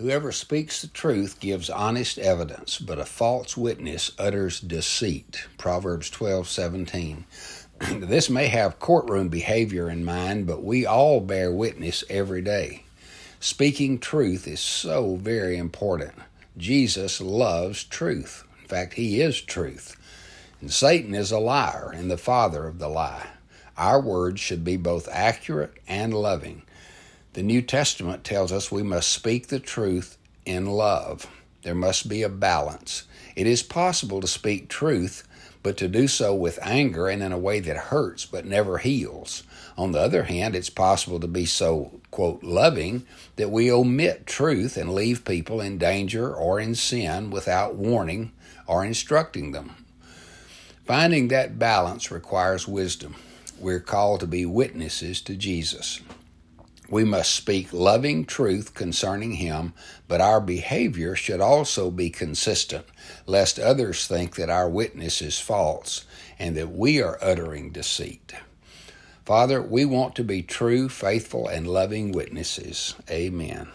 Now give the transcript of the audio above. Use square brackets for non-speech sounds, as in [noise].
Whoever speaks the truth gives honest evidence, but a false witness utters deceit. Proverbs 12:17. [clears throat] this may have courtroom behavior in mind, but we all bear witness every day. Speaking truth is so very important. Jesus loves truth. In fact, he is truth. And Satan is a liar and the father of the lie. Our words should be both accurate and loving. The New Testament tells us we must speak the truth in love. There must be a balance. It is possible to speak truth, but to do so with anger and in a way that hurts but never heals. On the other hand, it's possible to be so, quote, loving that we omit truth and leave people in danger or in sin without warning or instructing them. Finding that balance requires wisdom. We're called to be witnesses to Jesus. We must speak loving truth concerning him, but our behavior should also be consistent, lest others think that our witness is false and that we are uttering deceit. Father, we want to be true, faithful, and loving witnesses. Amen.